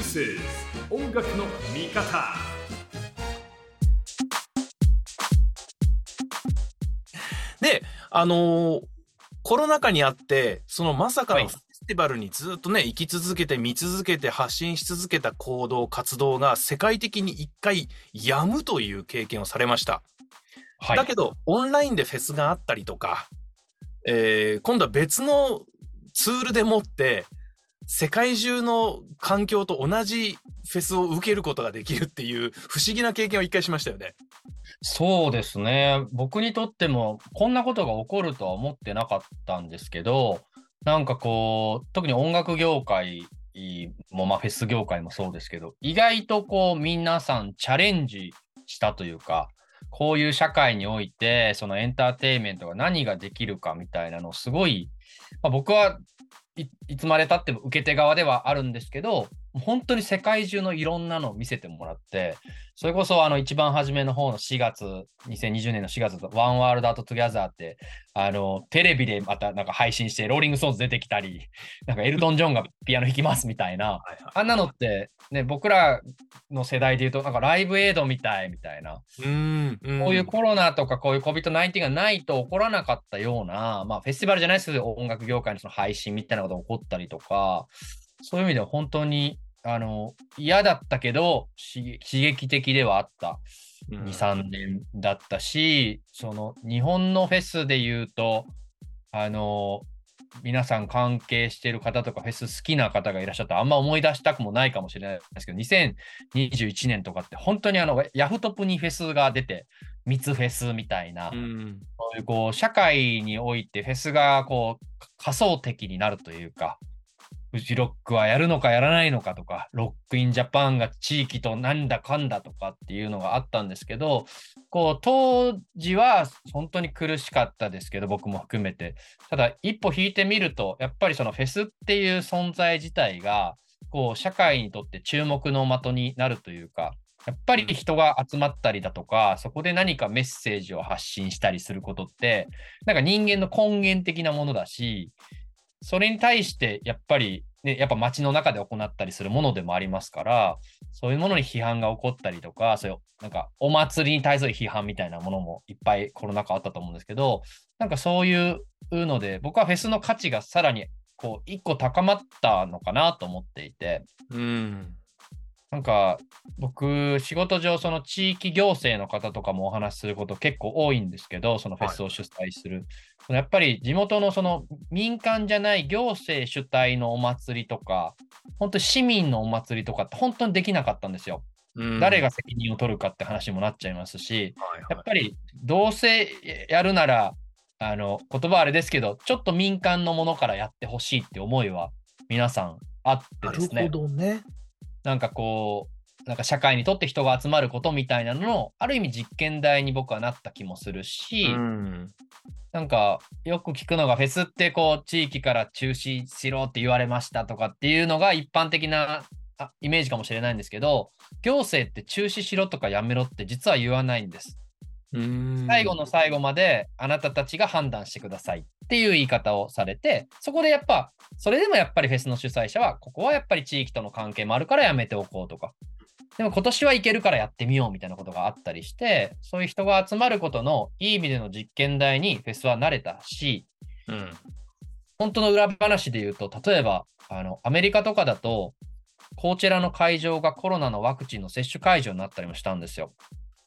Is 音楽の味方で、あのーコロナ禍にあって、そのまさかはいのフェスティバルにずっとね、生き続けて、見続けて、発信し続けた行動、活動が世界的に一回やむという経験をされました。はい。だけど、オンラインでフェスがあったりとか、えー今度は別のツールでもって、世界中の環境と同じフェスを受けることができるっていう不思議な経験を一回しましたよね。そうですね。僕にとっても、こんなことが起こるとは思ってなかったんですけど、なんかこう、特に音楽業界も、まあフェス業界もそうですけど、意外とこう、皆さんチャレンジしたというか、こういう社会において、そのエンターテインメントが何ができるかみたいなのをすごい、まあ、僕はいつまでたっても受け手側ではあるんですけど、本当に世界中のいろんなのを見せてもらって、それこそあの一番初めの方の4月、2020年の4月ワンワールドアットトゥギャザーって、あの、テレビでまたなんか配信して、ローリング・ストーンズ出てきたり、なんかエルトン・ジョンがピアノ弾きますみたいな、あんなのって、ね、僕らの世代で言うと、なんかライブエイドみたいみたいな、うーん、うん。こういうコロナとかこういう COVID-19 がないと起こらなかったような、まあフェスティバルじゃないですけど、音楽業界のその配信みたいなことが起こったりとか、そういう意味では本当に、あの、嫌だったけど、刺激的ではあった。うん。2、3年だったし、その日本のフェスで言うと、あの、皆さん関係している方とかフェス好きな方がいらっしゃったらあんま思い出したくもないかもしれないですけど、2021年とかって本当にあのヤフトプにフェスが出て、密フェスみたいな、うん。そういうこう社会においてフェスがこう仮想的になるというか、フジロックはやるのかやらないのかとか、ロックインジャパンが地域となんだかんだとかっていうのがあったんですけど、こう当時は本当に苦しかったですけど、僕も含めて。ただ一歩引いてみると、やっぱりそのフェスっていう存在自体が、こう社会にとって注目の的になるというか、やっぱり人が集まったりだとか、そこで何かメッセージを発信したりすることって、なんか人間の根源的なものだし、それに対してやっぱり、ね、やっぱ街の中で行ったりするものでもありますから、そういうものに批判が起こったりとか、そういうなんかお祭りに対する批判みたいなものもいっぱいコロナ禍あったと思うんですけど、なんかそういうので、僕はフェスの価値がさらにこう一個高まったのかなと思っていて、うん。なんか僕、仕事上、その地域行政の方とかもお話しすること結構多いんですけど、そのフェスを主催する。やっぱり地元のその民間じゃない行政主体のお祭りとか、本当に市民のお祭りとかって本当にできなかったんですよ。うん誰が責任を取るかって話にもなっちゃいますし、はいはいやっぱりどうせやるなら、あの言葉あれですけど、ちょっと民間のものからやってほしいって思いは皆さんあってなるですね。ほどね。なんかこう、なんか社会にとって人が集まることみたいなのの、ある意味実験台に僕はなった気もするし、うんなんかよく聞くのがフェスってこう地域から中止しろって言われましたとかっていうのが一般的なあイメージかもしれないんですけど、行政って中止しろとかやめろって実は言わないんです。うん最後の最後まであなたたちが判断してくださいっていう言い方をされて、そこでやっぱ、それでもやっぱりフェスの主催者は、ここはやっぱり地域との関係もあるからやめておこうとか、でも今年はいけるからやってみようみたいなことがあったりして、そういう人が集まることのいい意味での実験台にフェスは慣れたし、うん本当の裏話で言うと、例えば、あの、アメリカとかだと、コーチェラの会場がコロナのワクチンの接種会場になったりもしたんですよ。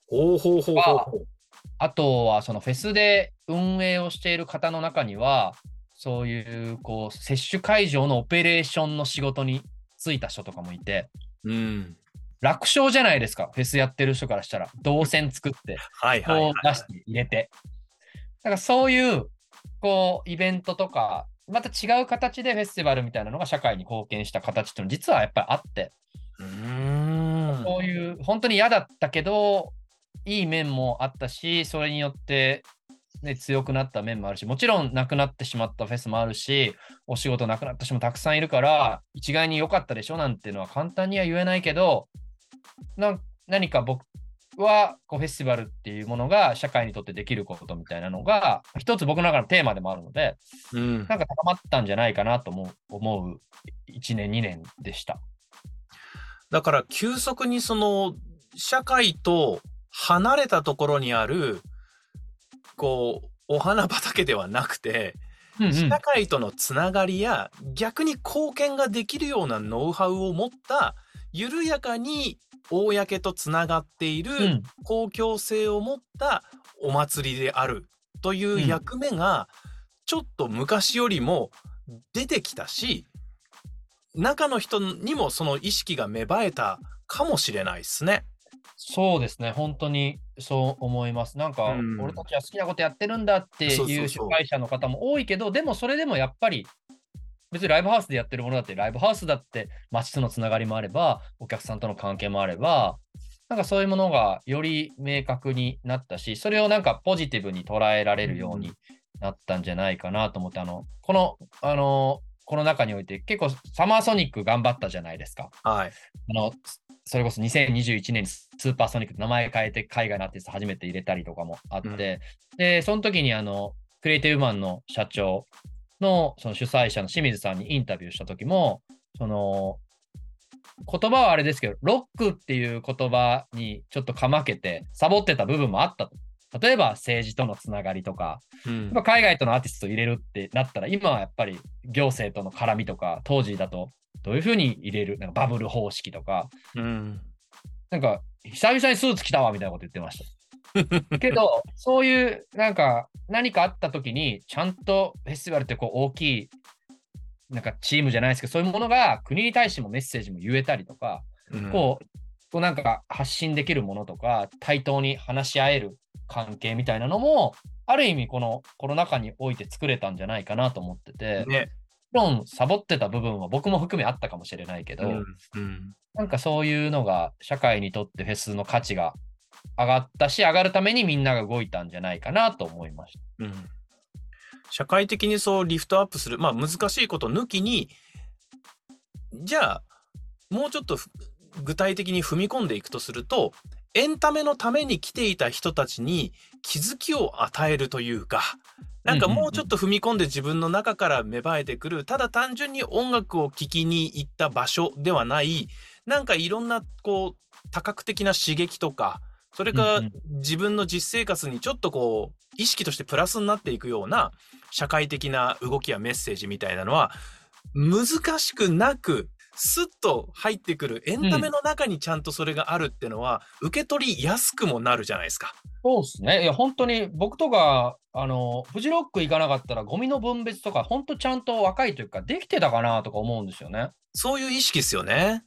ほうほうほうほう。あとは、そのフェスで運営をしている方の中には、そういう、こう、接種会場のオペレーションの仕事に就いた人とかもいて、うん。楽勝じゃないですか、フェスやってる人からしたら。動線作って、はいはい、はいこう出して入れて。だからそういう、こう、イベントとか、また違う形でフェスティバルみたいなのが社会に貢献した形っていうのは実はやっぱりあって、うーん。こういう、本当に嫌だったけど、いい面もあったし、それによって、ね、強くなった面もあるし、もちろんなくなってしまったフェスもあるし、お仕事なくなった人もたくさんいるから、一概に良かったでしょなんていうのは簡単には言えないけど、なん何か僕はこうフェスティバルっていうものが社会にとってできることみたいなのが、一つ僕の中のテーマでもあるので、うんなんか高まったんじゃないかなと思う思う1年、2年でした。だから急速にその社会と離れたところにあるこうお花畑ではなくてうんうん。社会とのつながりや逆に貢献ができるようなノウハウを持った緩やかに公とつながっているうん。公共性を持ったお祭りであるといううん。役目がちょっと昔よりも出てきたし中の人にもその意識が芽生えたかもしれないですね。そうですね、本当にそう思います。なんか、うん俺たちは好きなことやってるんだっていう主催者の方も多いけど、でもそれでもやっぱり、別にライブハウスでやってるものだって、ライブハウスだって街とのつながりもあれば、お客さんとの関係もあれば、なんかそういうものがより明確になったし、それをなんかポジティブに捉えられるようになったんじゃないかなと思って、あの、この、あの、この中において結構サマーソニック頑張ったじゃないですか。はい。あの、それこそ2021年にスーパーソニックって名前変えて海外のアーティスト初めて入れたりとかもあって、うんで、その時にあの、クリエイティブマンの社長のその主催者の清水さんにインタビューした時も、その、言葉はあれですけど、ロックっていう言葉にちょっとかまけて、サボってた部分もあったと。例えば政治とのつながりとか、うん海外とのアーティストを入れるってなったら、今はやっぱり行政との絡みとか、当時だとどういうふうに入れる、なんかバブル方式とか、うん。なんか久々にスーツ着たわみたいなこと言ってました。けど、そういうなんか何かあった時に、ちゃんとフェスティバルってこう大きい、なんかチームじゃないですけど、そういうものが国に対してもメッセージも言えたりとか、うん。こう、こうなんか発信できるものとか、対等に話し合える関係みたいなのも、ある意味このコロナ禍において作れたんじゃないかなと思ってて、もね。ちろんサボってた部分は僕も含めあったかもしれないけど、うんうんなんかそういうのが社会にとってフェスの価値が上がったし、上がるためにみんなが動いたんじゃないかなと思いました。うん社会的にそうリフトアップするまあ難しいこと抜きにじゃあもうちょっとふ具体的に踏み込んでいくとするとエンタメのために来ていた人たちに気づきを与えるというかなんかもうちょっと踏み込んで自分の中から芽生えてくるただ単純に音楽を聴きに行った場所ではないなんかいろんなこう多角的な刺激とかそれか自分の実生活にちょっとこう意識としてプラスになっていくような社会的な動きやメッセージみたいなのは難しくなくスッと入ってくるエンタメの中にちゃんとそれがあるってのは、受け取りやすくもなるじゃないですか。そうですね。いや、本当に僕とか、あの、フジロック行かなかったら、ゴミの分別とか、本当ちゃんと若いというか、できてたかなとか思うんですよね。そういう意識ですよね。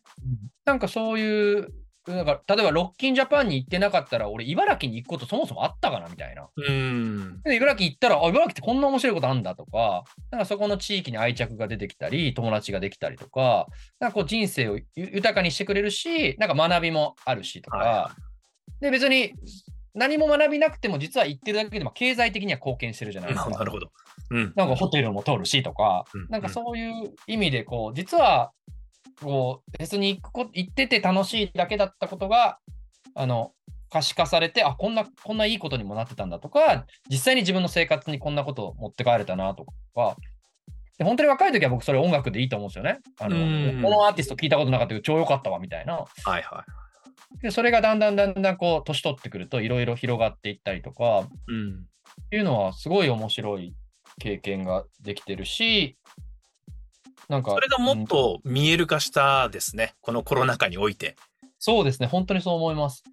なんかそういう、なんか例えばロッキンジャパンに行ってなかったら、俺、茨城に行くことそもそもあったかなみたいな。うん。で茨城行ったら、あ、茨城ってこんな面白いことあんだとか、なんかそこの地域に愛着が出てきたり、友達ができたりとか、なんかこう人生をゆ豊かにしてくれるし、なんか学びもあるしとか、はで、別に何も学びなくても、実は行ってるだけでも経済的には貢献してるじゃないですか。なるほど。うん。なんかホテルも取るしとか、うんなんかそういう意味で、こう、実は、こう、フェスに行くこ行ってて楽しいだけだったことが、あの、可視化されて、あ、こんな、こんないいことにもなってたんだとか、実際に自分の生活にこんなことを持って帰れたなとか、で本当に若い時は僕それ音楽でいいと思うんですよね。あの、うんこのアーティスト聞いたことなかったけど超良かったわみたいな。はいはでそれがだんだんだんだんこう、年取ってくるといろいろ広がっていったりとか、い。うん。っていうのはすごい面白い経験ができてるし、なんか。それがもっうんと見える化したですね。このコロナ禍において。そうですね、本当にそう思います。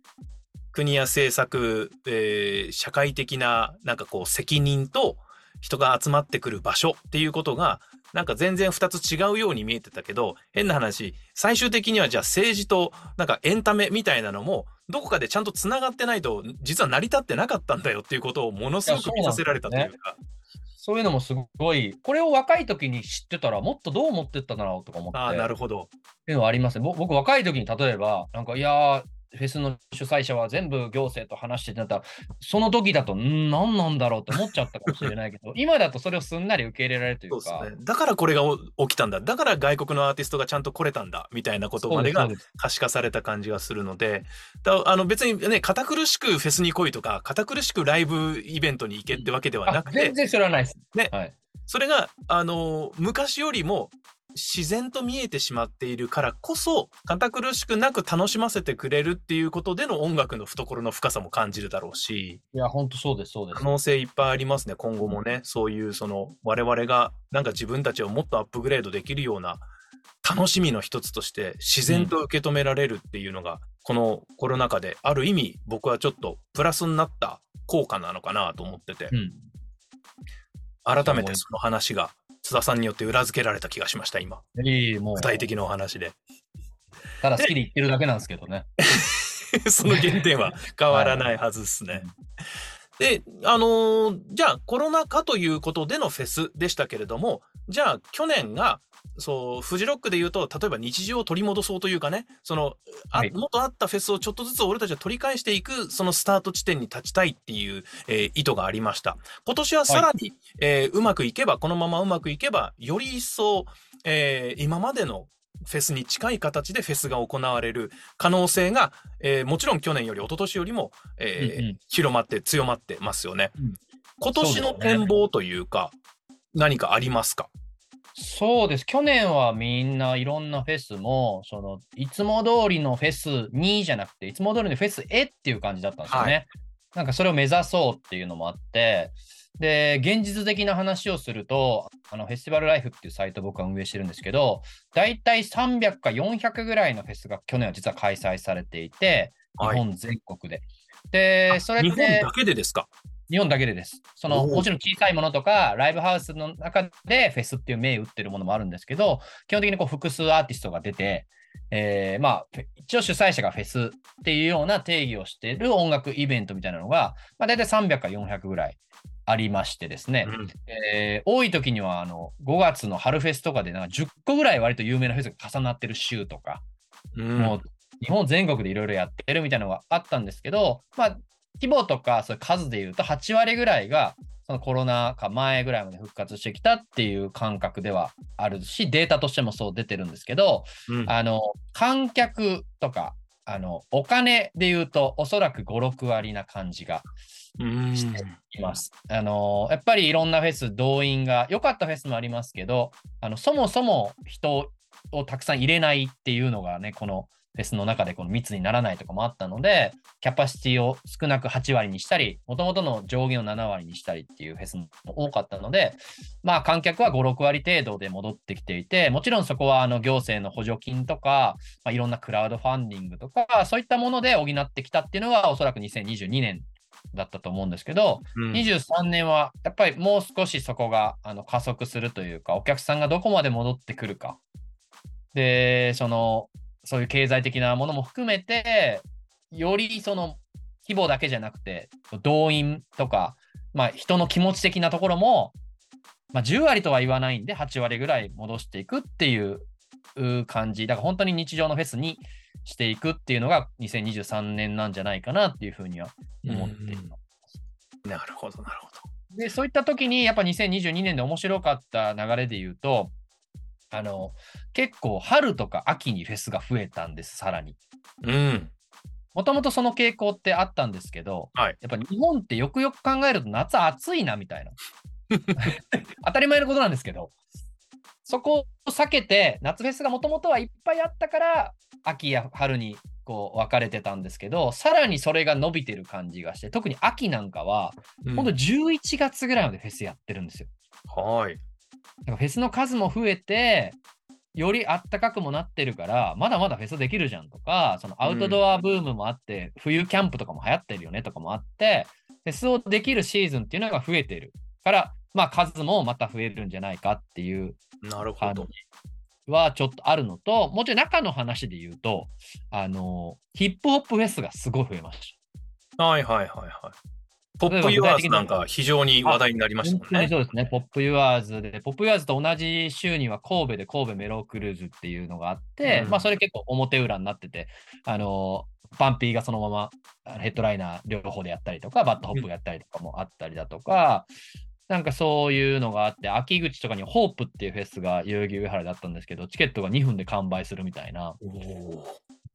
国や政策、えー社会的ななんかこう責任と人が集まってくる場所っていうことがなんか全然2つ違うように見えてたけど変な話最終的にはじゃあ政治となんかエンタメみたいなのもどこかでちゃんとつながってないと実は成り立ってなかったんだよっていうことをものすごく見させられたというかそういうのもすごい、これを若い時に知ってたら、もっとどう思ってったんだろうとか思って。ああなるほどっていうのはありますね。ぼ僕、若い時に例えば、なんか、いやー、フェスの主催者は全部行政と話してってなった。ら、その時だと、ん何なんだろうって思っちゃったかもしれないけど、今だとそれをすんなり受け入れられるといそうか。ね。だからこれがお起きたんだ。だから外国のアーティストがちゃんと来れたんだみたいなことまでが可視化された感じがするので。だあの別にね堅苦しくフェスに来いとか堅苦しくライブイベントに行けってわけではなくて。あ全然知らないです。ね。はい。それがあの昔よりも自然と見えてしまっているからこそ、堅苦しくなく楽しませてくれるっていうことでの音楽の懐の深さも感じるだろうし、いや、本当そうです、そうです可。能性いっぱいありますね、今後もね。そういう、その、我々がなんか自分たちをもっとアップグレードできるような楽しみの一つとして自然と受け止められるっていうのが、このコロナ禍である意味僕はちょっとプラスになった効果なのかなと思ってて、うん。改めてその話が津田さんによって裏付けられた気がしました、今。いい、もう、具体的なお話で。ただ好きで言ってるだけなんですけどね。その原点は変わらないはずですね。で、あのーじゃあコロナ禍ということでのフェスでしたけれども、じゃあ去年が、そう、フジロックで言うと、例えば日常を取り戻そうというかね、その、あはい。元あったフェスをちょっとずつ俺たちは取り返していく、そのスタート地点に立ちたいっていう、えー意図がありました。今年はさらに、えーうまくいけば、このままうまくいけば、より一層、えー今までのフェスに近い形でフェスが行われる可能性が、えーもちろん去年より一昨年よりも、えーうんうん。広まって強まってますよね。うん。今年の展望というか、何かありますか？そうです。去年はみんないろんなフェスも、その、いつも通りのフェスにじゃなくて、いつも通りのフェスへっていう感じだったんですよね。はなんかそれを目指そうっていうのもあって、で、現実的な話をすると、あの、フェスティバルライフっていうサイトを僕は運営してるんですけど、だいたい300か400ぐらいのフェスが去年は実は開催されていて、日はい本全国で。で、それ日本だけでですか？日本だけでです。そのもちろん小さいものとか、ライブハウスの中でフェスっていう銘打ってるものもあるんですけど、基本的にこう複数アーティストが出て、えーまあ、一応主催者がフェスっていうような定義をしている音楽イベントみたいなのが、まあ、大体300か400ぐらいありましてですね、うん。えー多い時にはあの5月の春フェスとかでなんか10個ぐらい割と有名なフェスが重なってる週とか、うん。もう日本全国でいろいろやってるみたいなのがあったんですけど、まあ、規模とかそういう数でいうと8割ぐらいがそのコロナ禍前ぐらいまで復活してきたっていう感覚ではあるし、データとしてもそう出てるんですけど、うんあの観客とかあのお金でいうとおそらく5、6割な感じがうんしています。あのやっぱりいろんなフェス、動員が良かったフェスもありますけど、あのそもそも人をたくさん入れないっていうのがね、このフェスの中でこの密にならないとかもあったので、キャパシティを少なく8割にしたり、もともとの上限を7割にしたりっていうフェスも多かったので、まあ観客は5、6割程度で戻ってきていて、もちろんそこはあの行政の補助金とか、まあ、いろんなクラウドファンディングとか、そういったもので補ってきたっていうのは、おそらく2022年だったと思うんですけど、うん23年はやっぱりもう少しそこがあの加速するというか、お客さんがどこまで戻ってくるか。で、その、そういう経済的なものも含めて、よりその規模だけじゃなくて、動員とか、まあ人の気持ち的なところも、まあ10割とは言わないんで、8割ぐらい戻していくっていうう感じ。だから本当に日常のフェスにしていくっていうのが2023年なんじゃないかなっていうふうには思っています。なるほど、なるほど。で、そういった時に、やっぱ2022年で面白かった流れで言うと、あの、結構春とか秋にフェスが増えたんです、さらに。うん。もともとその傾向ってあったんですけど、はいやっぱ日本ってよくよく考えると夏暑いなみたいな。当たり前のことなんですけど、そこを避けて、夏フェスがもともとはいっぱいあったから、秋や春にこう分かれてたんですけど、さらにそれが伸びてる感じがして、特に秋なんかは、うんほんと11月ぐらいまでフェスやってるんですよ。はい。フェスの数も増えて、よりあったかくもなってるから、まだまだフェスできるじゃんとか、そのアウトドアブームもあって、冬キャンプとかも流行ってるよねとかもあって、フェスをできるシーズンっていうのが増えてるから、まあ数もまた増えるんじゃないかっていうなるほ感じど。はちょっとあるのと、もちろん中の話で言うと、あの、ヒップホップフェスがすごい増えました。はいはいはいはい。ポップユアーズなんか非常に話題になりましたもんね。そうですね。ポップユアーズで、ポップユアーズと同じ週には神戸で神戸メロークルーズっていうのがあって、うんまあそれ結構表裏になってて、あの PUNPEE がそのままヘッドライナー両方でやったりとか、 BAD HOP がやったりとかもあったりだとか、なんかそういうのがあって、秋口とかにホープっていうフェスが代々木上原だったんですけど、チケットが2分で完売するみたいな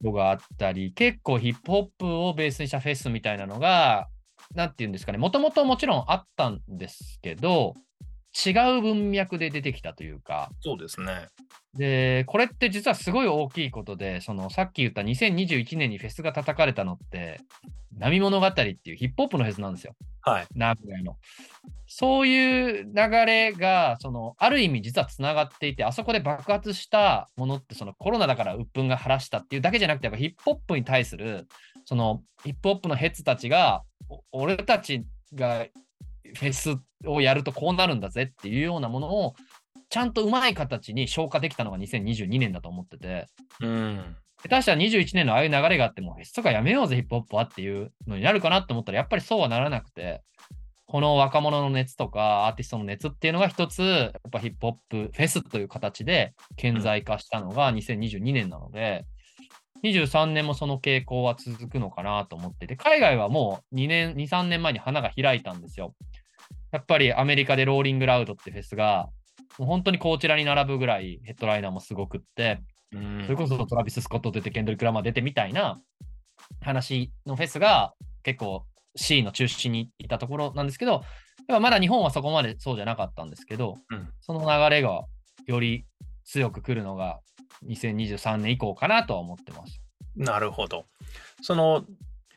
のがあったり、結構ヒップホップをベースにしたフェスみたいなのが、なんていうんですかね、もともともちろんあったんですけど、違う文脈で出てきたというか、そうですね。で、これって実はすごい大きいことで、そのさっき言った2021年にフェスが叩かれたのって、波物語っていうヒップホップのフェスなんですよ。はい。名古屋の。そういう流れが、その、ある意味実はつながっていて、あそこで爆発したものって、そのコロナだから鬱憤が晴らしたっていうだけじゃなくて、やっぱヒップホップに対する、そのヒップホップのヘッズたちが、お俺たちがフェスをやるとこうなるんだぜっていうようなものを、ちゃんとうまい形に消化できたのが2022年だと思ってて、うん。下手したら21年のああいう流れがあっても、フェスとかやめようぜ、ヒップホップはっていうのになるかなと思ったら、やっぱりそうはならなくて、この若者の熱とかアーティストの熱っていうのが一つ、やっぱヒップホップフェスという形で顕在化したのが2022年なので、23年もその傾向は続くのかなと思ってて、海外はもう2年、2、3年前に花が開いたんですよ。やっぱりアメリカでローリングラウドってフェスが、もう本当にこちらに並ぶぐらいヘッドライナーもすごくって、うんそれこそトラビス・スコット出て、ケンドリック・ラマー出てみたいな話のフェスが結構 C の中心にいたところなんですけど、やっぱまだ日本はそこまでそうじゃなかったんですけど、うんその流れがより強く来るのが2023年以降かなとは思ってます。なるほど。その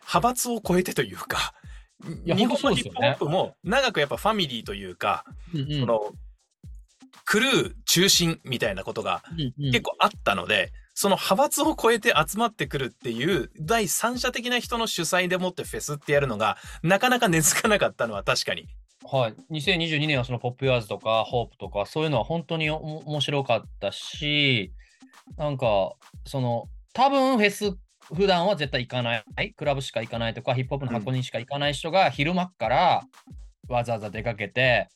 派閥を超えてというか、いや日本のヒップホップも長くやっぱファミリーというか、うんそのクルー中心みたいなことが結構あったので、その派閥を超えて集まってくるっていう第三者的な人の主催でもってフェスってやるのがなかなか根付かなかったのは確かに。はい、2022年はそのポップユアーズとかホープとかそういうのは本当にお面白かったし、なんかその多分フェス普段は絶対行かない、クラブしか行かないとかヒップホップの箱にしか行かない人が昼間っからわざわざ出かけて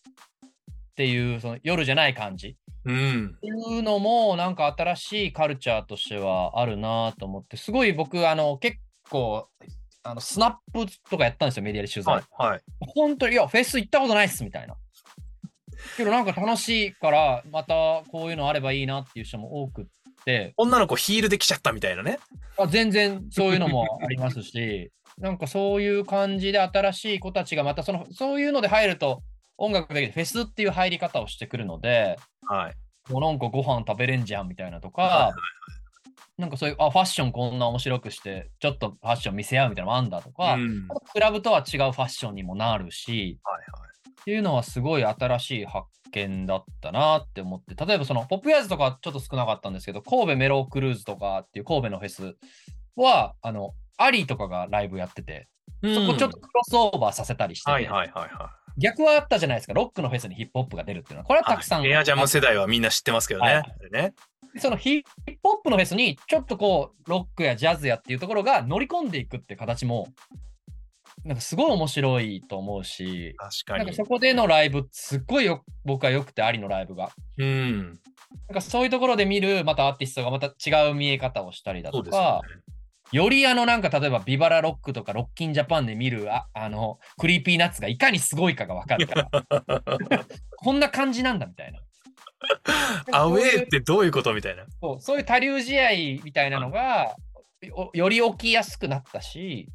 っていうその夜じゃない感じうんっ。ていうのもなんか新しいカルチャーとしてはあるなと思ってすごい僕あの結構あのスナップとかやったんですよメディアで取材。はい。はい。本当に、いや、フェス行ったことないっすみたいな。けどなんか楽しいから、またこういうのあればいいなっていう人も多くって、女の子ヒールで来ちゃったみたいなね。あ全然そういうのもありますし、なんかそういう感じで新しい子たちがまたその、そういうので入ると、音楽だけでフェスっていう入り方をしてくるので、はい。もうなんかご飯食べれんじゃんみたいなとか、はいなんかそういう、あ、ファッションこんな面白くして、ちょっとファッション見せ合うみたいなのもあんだとか、うん。クラブとは違うファッションにもなるし、はいっていうのはすごい新しい発見だったなって思って、例えばそのポップヤーズとかはちょっと少なかったんですけど、神戸メロークルーズとかっていう神戸のフェスは、あの、アリーとかがライブやってて、はい。そこちょっとクロスオーバーさせたりして逆はあったじゃないですか、ロックのフェスにヒップホップが出るっていうのは、これはたくさん。い。エアジャム世代はみんな知ってますけどね。はい。そのヒップホップのフェスにちょっとこうロックやジャズやっていうところが乗り込んでいくって形もなんかすごい面白いと思うし確かになんかそこでのライブすっごいよ僕は良くてありのライブがうん。なんかそういうところで見るまたアーティストがまた違う見え方をしたりだとかね。よりあのなんか例えば VIVA LA ROCK とかロッキンジャパンで見るああの Creepy Nuts がいかにすごいかがわかるから こんな感じなんだみたいな。アウェーってどういうことみたいな。そうそういう他流試合みたいなのが、よより起きやすくなったし、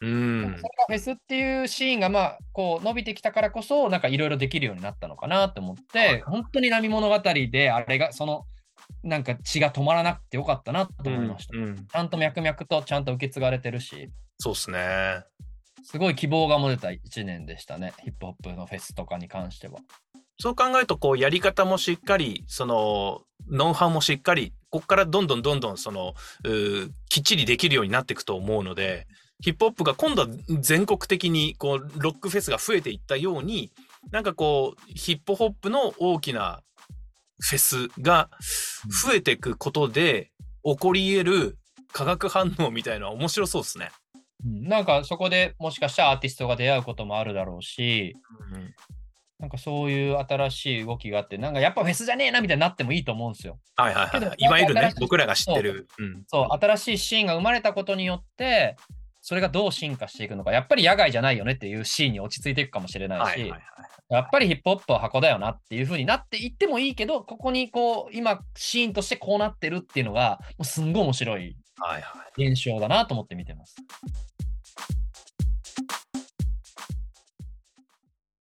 うんそれ。がフェスっていうシーンがまあこう伸びてきたからこそ、なんかいろいろできるようになったのかなと思って、はい本当に波物語であれがそのなんか血が止まらなくてよかったなと思いました。うんうんちゃんと脈々とちゃんと受け継がれてるし、そうですね。すごい希望が持てた1年でしたね、ヒップホップのフェスとかに関しては。そう考えると、こう、やり方もしっかり、その、ノウハウもしっかり、ここからどんどんどんどん、その、きっちりできるようになっていくと思うので、ヒップホップが今度は全国的に、こう、ロックフェスが増えていったように、なんかこう、ヒップホップの大きなフェスが増えていくことで、起こり得る化学反応みたいなのは面白そうですね。うんなんかそこでもしかしたらアーティストが出会うこともあるだろうし、なんかそういう新しい動きがあって、なんかやっぱフェスじゃねえなみたいになってもいいと思うんですよ。はいはいはい。いわゆるね僕らが知ってる。うん。そう、新しいシーンが生まれたことによって、それがどう進化していくのか、やっぱり野外じゃないよねっていうシーンに落ち着いていくかもしれないし、はいはいはい。やっぱりヒップホップは箱だよなっていう風になっていってもいいけど、ここにこう、今、シーンとしてこうなってるっていうのが、もうすんごい面白いはいはい。現象だなと思って見てます。